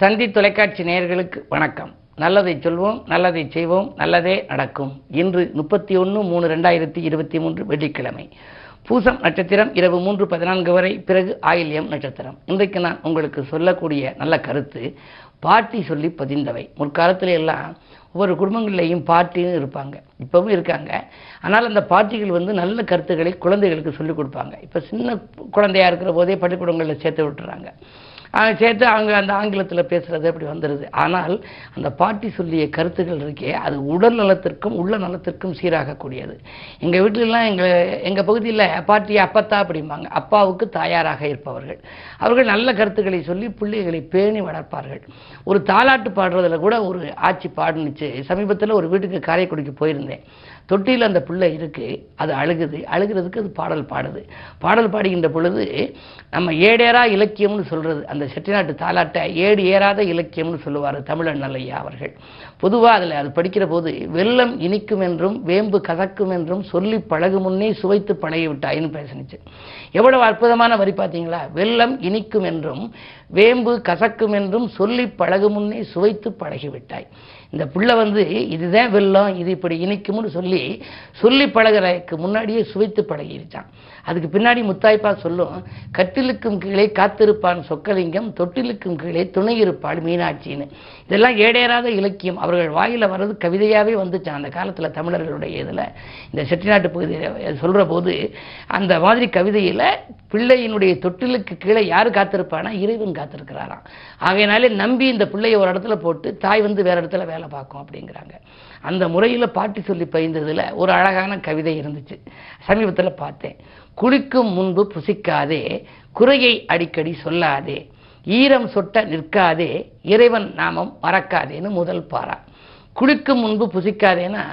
தந்தி தொலைக்காட்சி நேயர்களுக்கு வணக்கம். நல்லதை சொல்வோம் நல்லதை செய்வோம் நல்லதே நடக்கும். இன்று முப்பத்தி ஒன்று மூணு ரெண்டாயிரத்தி இருபத்தி மூன்று வெள்ளிக்கிழமை. பூசம் நட்சத்திரம் இரவு மூன்று பதினான்கு வரை பிறகு ஆயில்யம் நட்சத்திரம். இன்றைக்கு நான் உங்களுக்கு சொல்லக்கூடிய நல்ல கருத்து பாட்டி சொல்லி பதிந்தவை. முற்காலத்துல எல்லாம் ஒவ்வொரு குடும்பங்கள்லேயும் பாட்டின்னு இருப்பாங்க. இப்போவும் இருக்காங்க. ஆனால் அந்த பாட்டிகள் வந்து நல்ல கருத்துக்களை குழந்தைகளுக்கு சொல்லிக் கொடுப்பாங்க. இப்போ சின்ன குழந்தையாக இருக்கிற போதே பள்ளிக்கூடங்களில் சேர்த்து விட்டுறாங்க. சேர்த்து அவங்க அந்த ஆங்கிலத்தில் பேசுகிறது அப்படி வந்துடுது ஆனால் அந்த பாட்டி சொல்லிய கருத்துக்கள் இருக்கே அது உடல் நலத்திற்கும் உள்ள நலத்திற்கும் சீராகக்கூடியது. எங்கள் வீட்டிலலாம் எங்கள் எங்கள் பகுதியில் பாட்டி அப்பத்தா அப்படிம்பாங்க. அப்பாவுக்கு தாயாராக இருப்பவர்கள். அவர்கள் நல்ல கருத்துக்களை சொல்லி பிள்ளைகளை பேணி வளர்ப்பார்கள். ஒரு தாலாட்டு பாடுறதுல கூட ஒரு ஆட்சி பாடுனுச்சு. சமீபத்தில் ஒரு வீட்டுக்கு காரைக்குடிக்கு போயிருந்தேன். தொட்டியில் அந்த பிள்ளை இருக்குது அது அழுகுது. அழுகிறதுக்கு அது பாடல் பாடுது. பாடல் பாடுகின்ற பொழுது நம்ம ஏடேரா இலக்கியம்னு சொல்கிறது அந்த செட்டிநாட்டு தாலாட்டை ஏடு ஏறாத இலக்கியம்னு சொல்லுவார் தமிழன் நல்லையா அவர்கள். பொதுவாக அதில் அது படிக்கிற போது வெள்ளம் இனிக்கும் என்றும் வேம்பு கசக்கும் என்றும் சொல்லி பழகு முன்னே சுவைத்து பழகி விட்டாயின்னு பேசினுச்சு. எவ்வளவு அற்புதமான வரி பார்த்தீங்களா வெள்ளம் இனிக்கும் என்றும் வேம்பு கசக்கும் என்றும் சொல்லி பழகு முன்னே சுவைத்து பழகிவிட்டாய் இந்த பிள்ளை வந்து இதுதான் வெள்ளம் இது இப்படி இனிக்கும்னு சொல்லி சொல்லி பழகிறதுக்கு முன்னாடியே சுவைத்து பழகிருச்சான் அதுக்கு பின்னாடி முத்தாய்ப்பா சொல்லும் கட்டிலுக்கும் கீழே காத்திருப்பான் சொக்கலிங்கம் தொட்டிலுக்கும் கீழே துணை இருப்பாள் மீனாட்சின்னு. இதெல்லாம் ஏடேறாத இலக்கியம். அவர்கள் வாயில வர்றது கவிதையாவே வந்துச்சான் அந்த காலத்துல தமிழர்களுடைய இதில். இந்த செட்டிநாட்டு பகுதியில் சொல்கிற போது அந்த மாதிரி கவிதையில பிள்ளையினுடைய தொட்டிலுக்கு கீழே யார் காத்திருப்பானா இறைவன் காத்திருக்கிறாராம். ஆகையினாலே நம்பி இந்த பிள்ளையை ஒரு இடத்துல போட்டு தாய் வந்து வேற இடத்துல வேலை பார்க்கும் அப்படிங்கிறாங்க. அந்த முறையில் பாட்டி சொல்லி பயின்றதுல ஒரு அழகான கவிதை இருந்துச்சு. சமீபத்துல பார்த்தேன். குளிக்கும் முன்பு புசிக்காதே குறையை அடிக்கடி சொல்லாதே ஈரம் சொட்ட நிற்காதே இறைவன் நாமம் மறக்காதேன்னு முதல் பாரா குளிக்கும் முன்பு புசிக்காதேன்னா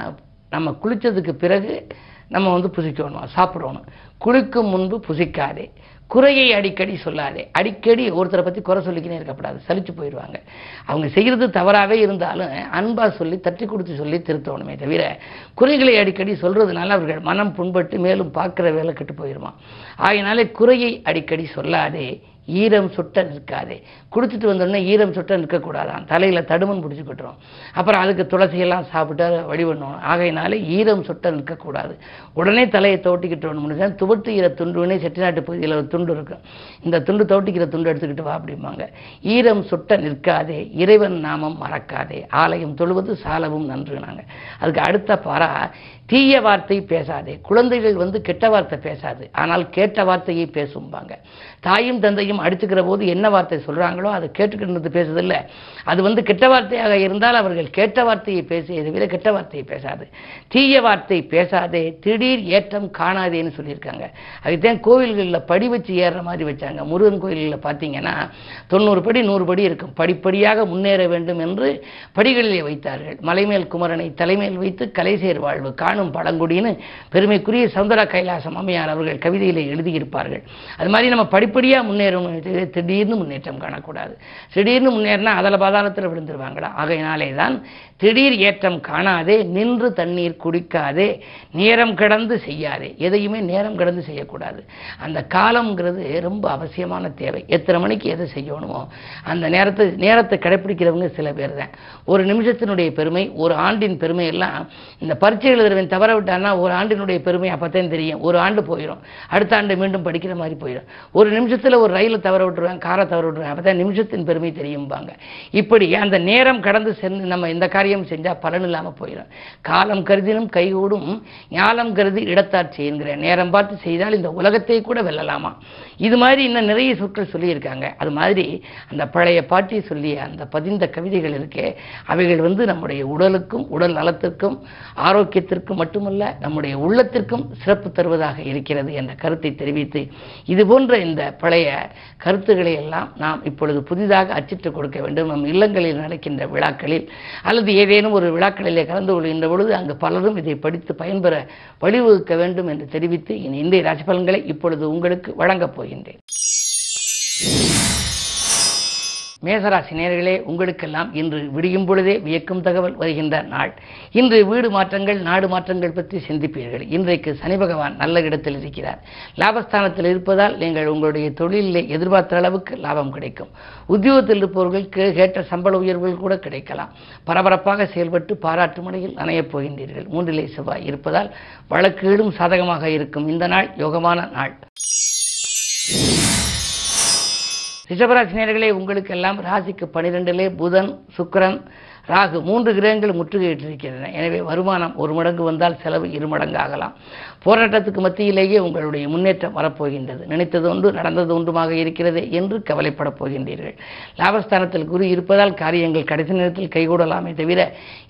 நம்ம குளித்ததுக்கு பிறகு நம்ம வந்து புசிக்கணும் சாப்பிடணும். குளிக்கும் முன்பு புசிக்காதே. குறையை அடிக்கடி சொல்லாதே. அடிக்கடி ஒருத்தரை பற்றி குறை சொல்லிக்கினே இருக்கக்கூடாது. சலிச்சு போயிடுவாங்க. அவங்க செய்கிறது தவறாகவே இருந்தாலும் அன்பாக சொல்லி தட்டி கொடுத்து சொல்லி திருத்தணுமே தவிர குறைகளை அடிக்கடி சொல்கிறதுனால அவர்கள் மனம் புண்பட்டு மேலும் பார்க்குற வேலை கெட்டு போயிடுமா ஆகினாலே குறையை அடிக்கடி சொல்லாதே. ஈரம் சுட்ட நிற்காதே. குடிச்சிட்டு வந்தோடனே ஈரம் சுட்ட நிற்கக்கூடாதான். தலையில் தடுமன் பிடிச்சிக்கிட்டுரும் அப்புறம் அதுக்கு துளசியெல்லாம் சாப்பிட்டு வழி பண்ணணும் ஆகையினாலே ஈரம் சுட்ட நிற்கக்கூடாது. உடனே தலையை தோட்டிக்கிட்டு துவட்டு ஈர துண்டுனே செட்டிநாட்டு பகுதியில் ஒரு துண்டு இருக்கும். இந்த துண்டு தோட்டிக்கிற துண்டு எடுத்துக்கிட்டு வா அப்படிம்பாங்க. ஈரம் சுட்ட நிற்காதே. இறைவன் நாமம் மறக்காதே. ஆலயம் தொழுவது சாலவும் நன்றுனாங்க. அதுக்கு அடுத்த பாரா தீய வார்த்தை பேசாதே. குழந்தைகள் வந்து கெட்ட வார்த்தை பேசாது. ஆனால் கேட்ட வார்த்தையை பேசும்பாங்க. தாயும் தந்தையும் அடிச்சுக்கிற போது என்ன வார்த்தை சொல்கிறாங்களோ அதை கேட்டுக்கிட்டு பேசுதில்லை. அது வந்து கெட்ட வார்த்தையாக இருந்தால் அவர்கள் கேட்ட வார்த்தையை பேசியதை விட கெட்ட வார்த்தையை பேசாது. தீய வார்த்தை பேசாதே. திடீர் ஏற்றம் காணாதேன்னு சொல்லியிருக்காங்க. அதுதான் கோவில்களில் படி வச்சு ஏறுற மாதிரி வச்சாங்க. முருகன் கோயில்களில் பார்த்தீங்கன்னா தொண்ணூறு படி நூறு படி இருக்கும். படிப்படியாக முன்னேற வேண்டும் என்று படிகளிலே வைத்தார்கள். மலைமேல் குமரனை தலைமையில் வைத்து கலைசேர் வாழ்வு. காணும் பழங்குடின்னு பெருமைக்குரிய சௌந்தர கைலாசம் அம்மையார் அவர்கள் கவிதையிலே எழுதியிருப்பார்கள். அது மாதிரி நம்ம படிப்படியாக முன்னேறணும் திடீர்னு முன்னேற்றம் காணக்கூடாது. திடீர்னு முன்னேறினா அதில் பாதாளத்தில் விழுந்துருவாங்களா? ஆகையினாலே தான் திடீர் ஏற்றம் காணாதே நின்று தண்ணீர் குடிக்காதே நேரம் கடந்து செய்யாதே. எதையுமே நேரம் கடந்து செய்யக்கூடாது. அந்த காலம்ங்கிறது ரொம்ப அவசியமான தேவை. எத்தனை மணிக்கு எதை செய்யணுமோ அந்த நேரத்தை நேரத்தை கடைப்பிடிக்கிறவங்க சில பேர் தான் ஒரு நிமிஷத்தினுடைய பெருமை ஒரு ஆண்டின் பெருமை எல்லாம் இந்த பரீட்சை எழுதுறவன் தவற விட்டான்னா ஒரு ஆண்டினுடைய பெருமை அப்போத்தான் தெரியும். ஒரு ஆண்டு போயிடும் அடுத்த ஆண்டு மீண்டும் படிக்கிற மாதிரி போயிடும் ஒரு நிமிஷத்தில் ஒரு ரயிலை தவற விட்டுருவேன் காரை தவற விட்டுருவேன் அப்போ தான் நிமிஷத்தின் பெருமை தெரியும்பாங்க. இப்படி அந்த நேரம் கடந்து சென்று நம்ம இந்த காரியம் காரியம் செஞ்சால் பலன் இல்லாமல் போயிடும். காலம் கருதினும் கைகூடும் ஞாலம் கருதி இடத்தார் என்கிற நேரம் பார்த்து செய்தால் இந்த உலகத்தை கூட வெல்லலாமா? இது மாதிரி இன்னும் நிறைய சொற்கள் சொல்லியிருக்காங்க. அது மாதிரி அந்த பழைய பாட்டி சொல்லிய அந்த பதிந்த கவிதைகள் இருக்கே அவைகள் வந்து நம்முடைய உடலுக்கும் உடல் நலத்திற்கும் ஆரோக்கியத்திற்கும் மட்டுமல்ல நம்முடைய உள்ளத்திற்கும் சிறப்பு தருவதாக இருக்கிறது என்ற கருத்தை தெரிவித்து இது போன்ற இந்த பழைய கருத்துக்களை எல்லாம் நாம் இப்பொழுது புதிதாக அச்சிட்டு கொடுக்க வேண்டும். நம் இல்லங்களில் நடக்கின்ற விழாக்களில் அல்லது ஏதேனும் ஒரு விழாக்களிலே கலந்து கொள்கின்ற பொழுது அங்கு பலரும் இதை படித்து பயன்பெற வழிவகுக்க வேண்டும் என்று தெரிவித்து இனி இந்திய ராசி பலன்களை இப்பொழுது உங்களுக்கு வழங்கப் போகின்றேன். மேசராசி நேர்களே உங்களுக்கெல்லாம் இன்று விடியும் பொழுதே வியக்கும் தகவல் வருகின்ற நாள். இன்று வீடு மாற்றங்கள் நாடு மாற்றங்கள் பற்றி சிந்திப்பீர்கள். இன்றைக்கு சனி பகவான் நல்ல இடத்தில் இருக்கிறார். லாபஸ்தானத்தில் இருப்பதால் நீங்கள் உங்களுடைய தொழிலிலே எதிர்பார்த்த அளவுக்கு லாபம் கிடைக்கும். உத்தியோகத்தில் இருப்பவர்களுக்கு கேட்ட சம்பள உயர்வுகள் கூட கிடைக்கலாம். பரபரப்பாக செயல்பட்டு பாராட்டு மலையில் நனையப் போகின்றீர்கள். மூன்றிலே செவ்வாய் இருப்பதால் வழக்குகளும் சாதகமாக இருக்கும். இந்த நாள் யோகமான நாள். ரிஷபராசி நேர்களே உங்களுக்கெல்லாம் ராசிக்கு பனிரெண்டிலே புதன் சுக்கரன் ராகு மூன்று கிரகங்கள் முற்றுகையிட்டிருக்கின்றன. எனவே வருமானம் ஒரு மடங்கு வந்தால் செலவு இரு மடங்கு ஆகலாம் போராட்டத்துக்கு மத்தியிலேயே உங்களுடைய முன்னேற்றம் வரப்போகின்றது. நினைத்தது ஒன்று நடந்தது ஒன்றுமாக இருக்கிறது என்று கவலைப்படப் போகின்றீர்கள். லாபஸ்தானத்தில் குரு இருப்பதால் காரியங்கள் கடைசி நேரத்தில் கைகூடலாமே தவிர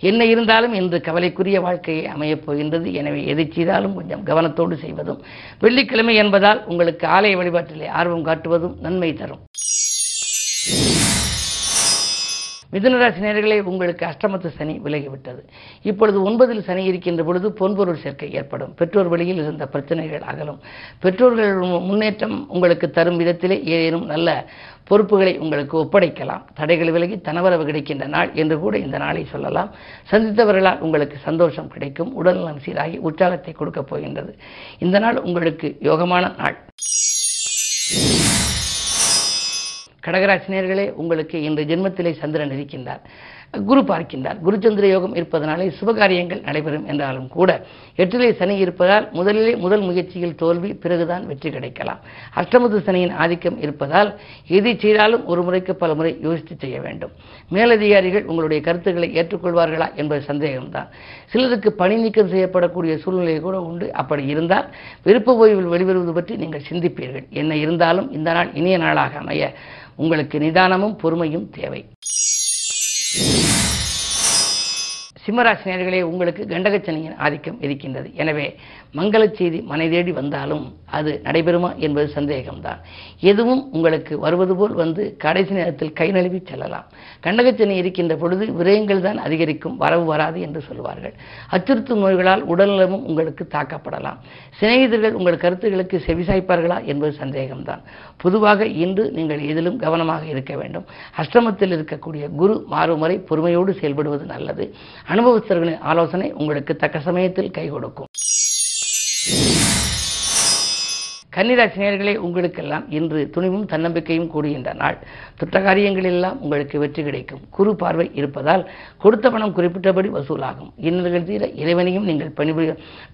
என்ன இருந்தாலும் இன்று கவலைக்குரிய வாழ்க்கையை அமையப் போகின்றது. எனவே எதை செய்தாலும் கொஞ்சம் கவனத்தோடு செய்வதும் வெள்ளிக்கிழமை என்பதால் உங்களுக்கு ஆலய வழிபாட்டிலே ஆர்வம் காட்டுவதும் நன்மை தரும். மிதுனராசி நேர்களே உங்களுக்கு அஷ்டமத்து சனி விலகிவிட்டது. இப்பொழுது ஒன்பதில் சனி இருக்கின்ற பொழுது பொன்பொருள் சேர்க்கை ஏற்படும். பெற்றோர் வழியில் இருந்த பிரச்சனைகள் அகலும். பெற்றோர்கள் முன்னேற்றம் உங்களுக்கு தரும் விதத்திலே ஏதேனும் நல்ல பொறுப்புகளை உங்களுக்கு ஒப்படைக்கலாம். தடைகள் விலகி தனவரவு கிடைக்கின்ற நாள் என்று கூட இந்த நாளை சொல்லலாம். சந்தித்தவர்களால் உங்களுக்கு சந்தோஷம் கிடைக்கும். உடல்நலம் சீராகி உற்சாகத்தை கொடுக்கப் போகின்றது. இந்த நாள் உங்களுக்கு யோகமான நாள். கடகராசினியர்களே உங்களுக்கு இன்று ஜென்மத்திலே சந்திரன் இருக்கின்றார். குரு பார்க்கின்றார். குருச்சந்திர யோகம் இருப்பதனாலே சுபகாரியங்கள் நடைபெறும் என்றாலும் கூட எட்டிலே சனி இருப்பதால் முதலிலே முதல் முயற்சியில் தோல்வி பிறகுதான் வெற்றி கிடைக்கலாம். அஷ்டமது சனியின் ஆதிக்கம் இருப்பதால் எதை செய்தாலும் ஒரு முறைக்கு பல முறை யோசித்து செய்ய வேண்டும். மேலதிகாரிகள் உங்களுடைய கருத்துக்களை ஏற்றுக்கொள்வார்களா என்பது சந்தேகம்தான். சிலருக்கு பணி நீக்கம் செய்யப்படக்கூடிய சூழ்நிலை கூட உண்டு. அப்படி இருந்தால் விருப்ப ஓய்வில் வெளிவருவது பற்றி நீங்கள் சிந்திப்பீர்கள். என்ன இருந்தாலும் இந்த நாள் இனிய நாளாக அமைய உங்களுக்கு நிதானமும் பொறுமையும் தேவை. சிம்மராசினியர்களே உங்களுக்கு கண்டகச்சனியின் ஆதிக்கம் இருக்கின்றது. எனவே மங்கள செய்தி மனை தேடி வந்தாலும் அது நடைபெறுமா என்பது சந்தேகம்தான். எதுவும் உங்களுக்கு வருவது போல் வந்து கடைசி நேரத்தில் கை நழுவி செல்லலாம். கண்டகச்சனி இருக்கின்ற பொழுது விரயங்கள் தான் அதிகரிக்கும் வரவு வராது என்று சொல்வார்கள். அச்சுறுத்தும் நோய்களால் உடல்நலமும் உங்களுக்கு தாக்கப்படலாம். சிநேகிதர்கள் உங்கள் கருத்துக்களுக்கு செவிசாய்ப்பார்களா என்பது சந்தேகம்தான். பொதுவாக இன்று நீங்கள் எதிலும் கவனமாக இருக்க வேண்டும். அஷ்டமத்தில் இருக்கக்கூடிய குரு மாறும் வரை பொறுமையோடு செயல்படுவது நல்லது. அனுபவஸ்தர்களின் ஆலோசனை உங்களுக்கு தக்க சமயத்தில் கை கொடுக்கும். கன்னிராசி நேர்களே உங்களுக்கெல்லாம் இன்று துணிவும் தன்னம்பிக்கையும் கூடுகின்ற நாள். துட்ட காரியங்களெல்லாம் உங்களுக்கு வெற்றி கிடைக்கும். குறு பார்வை இருப்பதால் கொடுத்த பணம் குறிப்பிட்டபடி வசூலாகும். இன்னல்கள் தீர இறைவனையும் நீங்கள் பணிபுரி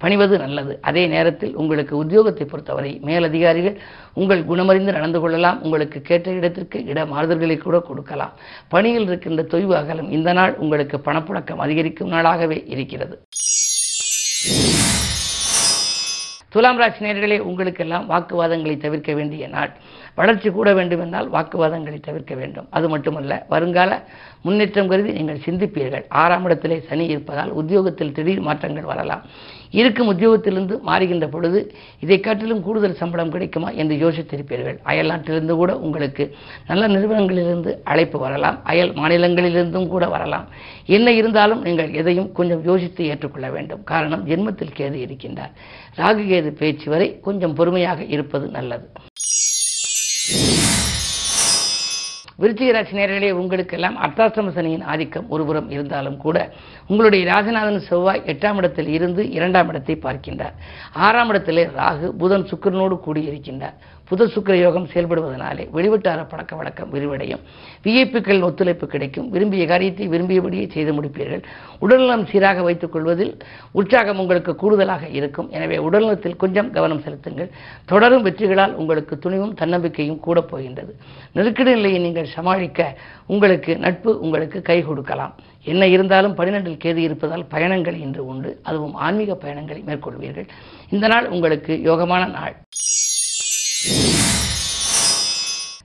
பணிவது நல்லது. அதே நேரத்தில் உங்களுக்கு உத்தியோகத்தை பொறுத்தவரை மேலதிகாரிகள் உங்கள் குணமறிந்து நடந்து கொள்ளலாம். உங்களுக்கு கேட்ட இடத்திற்கு இட மாறுதல்களை கூட கொடுக்கலாம். பணியில் இருக்கின்ற தொய்வு அகலம் இந்த நாள் உங்களுக்கு பணப்புழக்கம் அதிகரிக்கும் நாளாகவே இருக்கிறது. துலாம் ராசி நேர்களே உங்களுக்கெல்லாம் வாக்குவாதங்களை தவிர்க்க வேண்டிய நாள். வளர்ச்சி கூட வேண்டுமென்றால் வாக்குவாதங்களை தவிர்க்க வேண்டும். அது மட்டுமல்ல வருங்கால முன்னேற்றம் கருதி நீங்கள் சிந்திப்பீர்கள். ஆறாம் இடத்திலே சனி இருப்பதால் உத்தியோகத்தில் திடீர் மாற்றங்கள் வரலாம். இருக்கும் உத்தியோகத்திலிருந்து மாறுகின்ற பொழுது இதை காட்டிலும் கூடுதல் சம்பளம் கிடைக்குமா என்று யோசித்திருப்பீர்கள். அயல் நாட்டிலிருந்து கூட உங்களுக்கு நல்ல நிறுவனங்களிலிருந்து அழைப்பு வரலாம். அயல் மாநிலங்களிலிருந்தும் கூட வரலாம். என்ன இருந்தாலும் நீங்கள் எதையும் கொஞ்சம் யோசித்து ஏற்றுக்கொள்ள வேண்டும். காரணம் ஜென்மத்தில் கேது இருக்கின்றார். ராகு கேது பேச்சு வரை கொஞ்சம் பொறுமையாக இருப்பது நல்லது. விருச்சிக ராசி நேர்களே உங்களுக்கெல்லாம் அர்த்தாசிரம சனியின் ஆதிக்கம் ஒருபுறம் இருந்தாலும் கூட உங்களுடைய ராஜநாதன் செவ்வாய் எட்டாம் இடத்தில் இருந்து இரண்டாம் இடத்தை பார்க்கின்றார். ஆறாம் இடத்திலே ராகு புதன் சுக்கிரனோடு கூடியிருக்கின்றார். புத சுக்கர யோகம் செயல்படுவதனாலே வெளிவட்டார பழக்க வழக்கம் விரிவடையும். விஐப்புக்கள் ஒத்துழைப்பு கிடைக்கும். விரும்பிய காரியத்தை விரும்பியபடியே செய்து முடிப்பீர்கள். உடல்நலம் சீராக வைத்துக் கொள்வதில் உற்சாகம் உங்களுக்கு கூடுதலாக இருக்கும். எனவே உடல்நலத்தில் கொஞ்சம் கவனம் செலுத்துங்கள். தொடரும் வெற்றிகளால் உங்களுக்கு துணிவும் தன்னம்பிக்கையும் கூட போகின்றது. நெருக்கடி நிலையை நீங்கள் சமாளிக்க உங்களுக்கு நட்பு உங்களுக்கு கை கொடுக்கலாம். என்ன இருந்தாலும் பனிரெண்டில் கேது இருப்பதால் பயணங்கள் இன்று உண்டு. அதுவும் ஆன்மீக பயணங்களை மேற்கொள்வீர்கள். இந்த நாள் உங்களுக்கு யோகமான நாள்.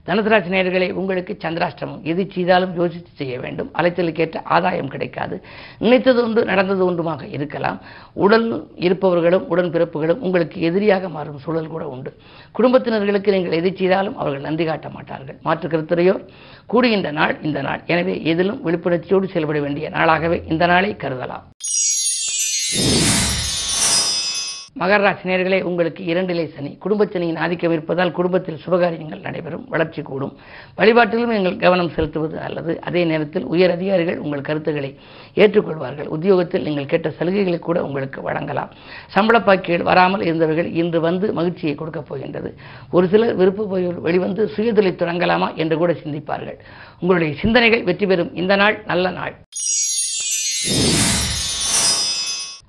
தனுசராசி நேர்களை உங்களுக்கு சந்திராஷ்டமம். எது செய்தாலும் யோசித்து செய்ய வேண்டும். அலைச்சலுக்கேற்ற ஆதாயம் கிடைக்காது. நினைத்தது ஒன்று நடந்தது ஒன்றுமாக இருக்கலாம். உடன் இருப்பவர்களும் உடன் பிறப்புகளும் உங்களுக்கு எதிரியாக மாறும் சூழல் கூட உண்டு. குடும்பத்தினர்களுக்கு நீங்கள் எது செய்தாலும் அவர்கள் நன்றி காட்ட மாட்டார்கள். மாற்று கருத்துறையோர் கூடுகின்ற நாள் இந்த நாள். எனவே எதிலும் விழிப்புணர்ச்சியோடு செயல்பட வேண்டிய நாளாகவே இந்த நாளை கருதலாம். மகர ராசி நேர்களே உங்களுக்கு இரண்டிலே சனி. குடும்ப சனியின் ஆதிக்கம் இருப்பதால் குடும்பத்தில் சுபகாரியங்கள் நடைபெறும் வளர்ச்சி கூடும். வழிபாட்டிலும் எங்கள் கவனம் செலுத்துவது அல்லது அதே நேரத்தில் உயர் அதிகாரிகள் உங்கள் கருத்துக்களை ஏற்றுக்கொள்வார்கள். உத்தியோகத்தில் நீங்கள் கேட்ட சலுகைகளை கூட உங்களுக்கு வழங்கலாம். சம்பள வராமல் இருந்தவர்கள் இன்று வந்து மகிழ்ச்சியை கொடுக்கப் போகின்றது. ஒரு சிலர் விருப்ப போய் வெளிவந்து சுயதொழில் தொடங்கலாமா என்று கூட சிந்திப்பார்கள். உங்களுடைய சிந்தனைகள் வெற்றி பெறும். இந்த நாள் நல்ல நாள்.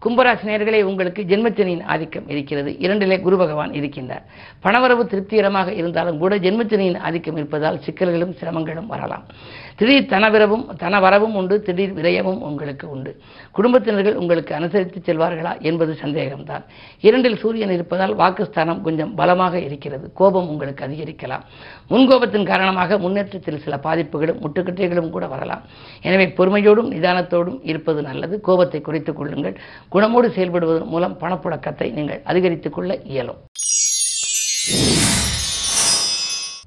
கும்பராசனேயர்களே உங்களுக்கு ஜென்மச்சனியின் ஆதிக்கம் இருக்கிறது. இரண்டிலே குரு பகவான் இருக்கின்றார். பணவரவு திருப்திகரமாக இருந்தாலும் கூட ஜென்மச்சனியின் ஆதிக்கம் இருப்பதால் சிக்கல்களும் சிரமங்களும் வரலாம். திடீர் தனவிரவும் தனவரவும் உண்டு திடீர் விரயமும் உங்களுக்கு உண்டு. குடும்பத்தினர்கள் உங்களுக்கு அனுசரித்து செல்வார்களா என்பது சந்தேகம்தான். இரண்டில் சூரியன் இருப்பதால் வாக்குஸ்தானம் கொஞ்சம் பலமாக இருக்கிறது. கோபம் உங்களுக்கு அதிகரிக்கலாம். முன்கோபத்தின் காரணமாக முன்னேற்றத்தில் சில பாதிப்புகளும் முட்டுக்கட்டைகளும் கூட வரலாம். எனவே பொறுமையோடும் நிதானத்தோடும் இருப்பது நல்லது. கோபத்தை குறைத்துக் கொள்ளுங்கள். குணமோடு செயல்படுவதன் மூலம் பணப்புழக்கத்தை நீங்கள் அதிகரித்துக் கொள்ள இயலும்.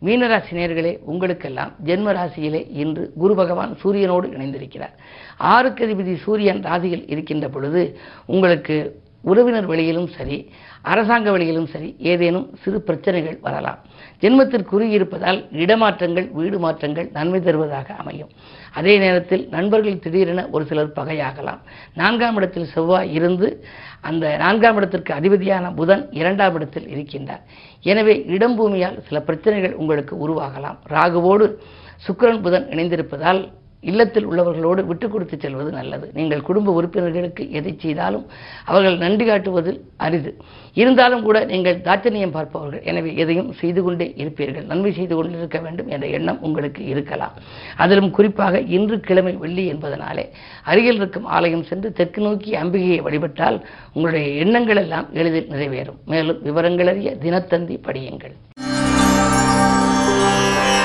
மீனராசி நேர்களே உங்களுக்கெல்லாம் ஜென்ம ராசியிலே இன்று குரு பகவான் சூரியனோடு இணைந்திருக்கிறார். ஆறுக்கு அதிபதி சூரியன் ராசியில் இருக்கின்ற பொழுது உங்களுக்கு உறவினர் வழியிலும் சரி அரசாங்க வழியிலும் சரி ஏதேனும் சிறு பிரச்சனைகள் வரலாம். ஜென்மத்திற்கு இருப்பதால் இடமாற்றங்கள் வீடு மாற்றங்கள் நன்மை தருவதாக அமையும். அதே நேரத்தில் நண்பர்கள் திடீரென ஒரு சிலர் பகையாகலாம். நான்காம் இடத்தில் செவ்வாய் இருந்து அந்த நான்காம் இடத்திற்கு அதிபதியான புதன் இரண்டாம் இடத்தில் இருக்கின்றார். எனவே இடம் பூமியால் சில பிரச்சனைகள் உங்களுக்கு உருவாகலாம். ராகுவோடு சுக்கரன் புதன் இணைந்திருப்பதால் இல்லத்தில் உள்ளவர்களோடு விட்டு கொடுத்து செல்வது நல்லது. நீங்கள் குடும்ப உறுப்பினர்களுக்கு எதை செய்தாலும் அவர்கள் நன்றி காட்டுவதில் அரிது. இருந்தாலும் கூட நீங்கள் தாட்சணியம் பார்ப்பவர்கள். எனவே எதையும் செய்து கொண்டே இருப்பீர்கள். நன்மை செய்து கொண்டிருக்க வேண்டும் என்ற எண்ணம் உங்களுக்கு இருக்கலாம். அதிலும் குறிப்பாக இன்று கிழமை வெள்ளி என்பதனாலே அருகில் இருக்கும் ஆலயம் சென்று தெற்கு நோக்கி அம்பிகையை வழிபட்டால் உங்களுடைய எண்ணங்கள் எல்லாம் எளிதில் நிறைவேறும். மேலும் விவரங்களறிய தினத்தந்தி படியுங்கள்.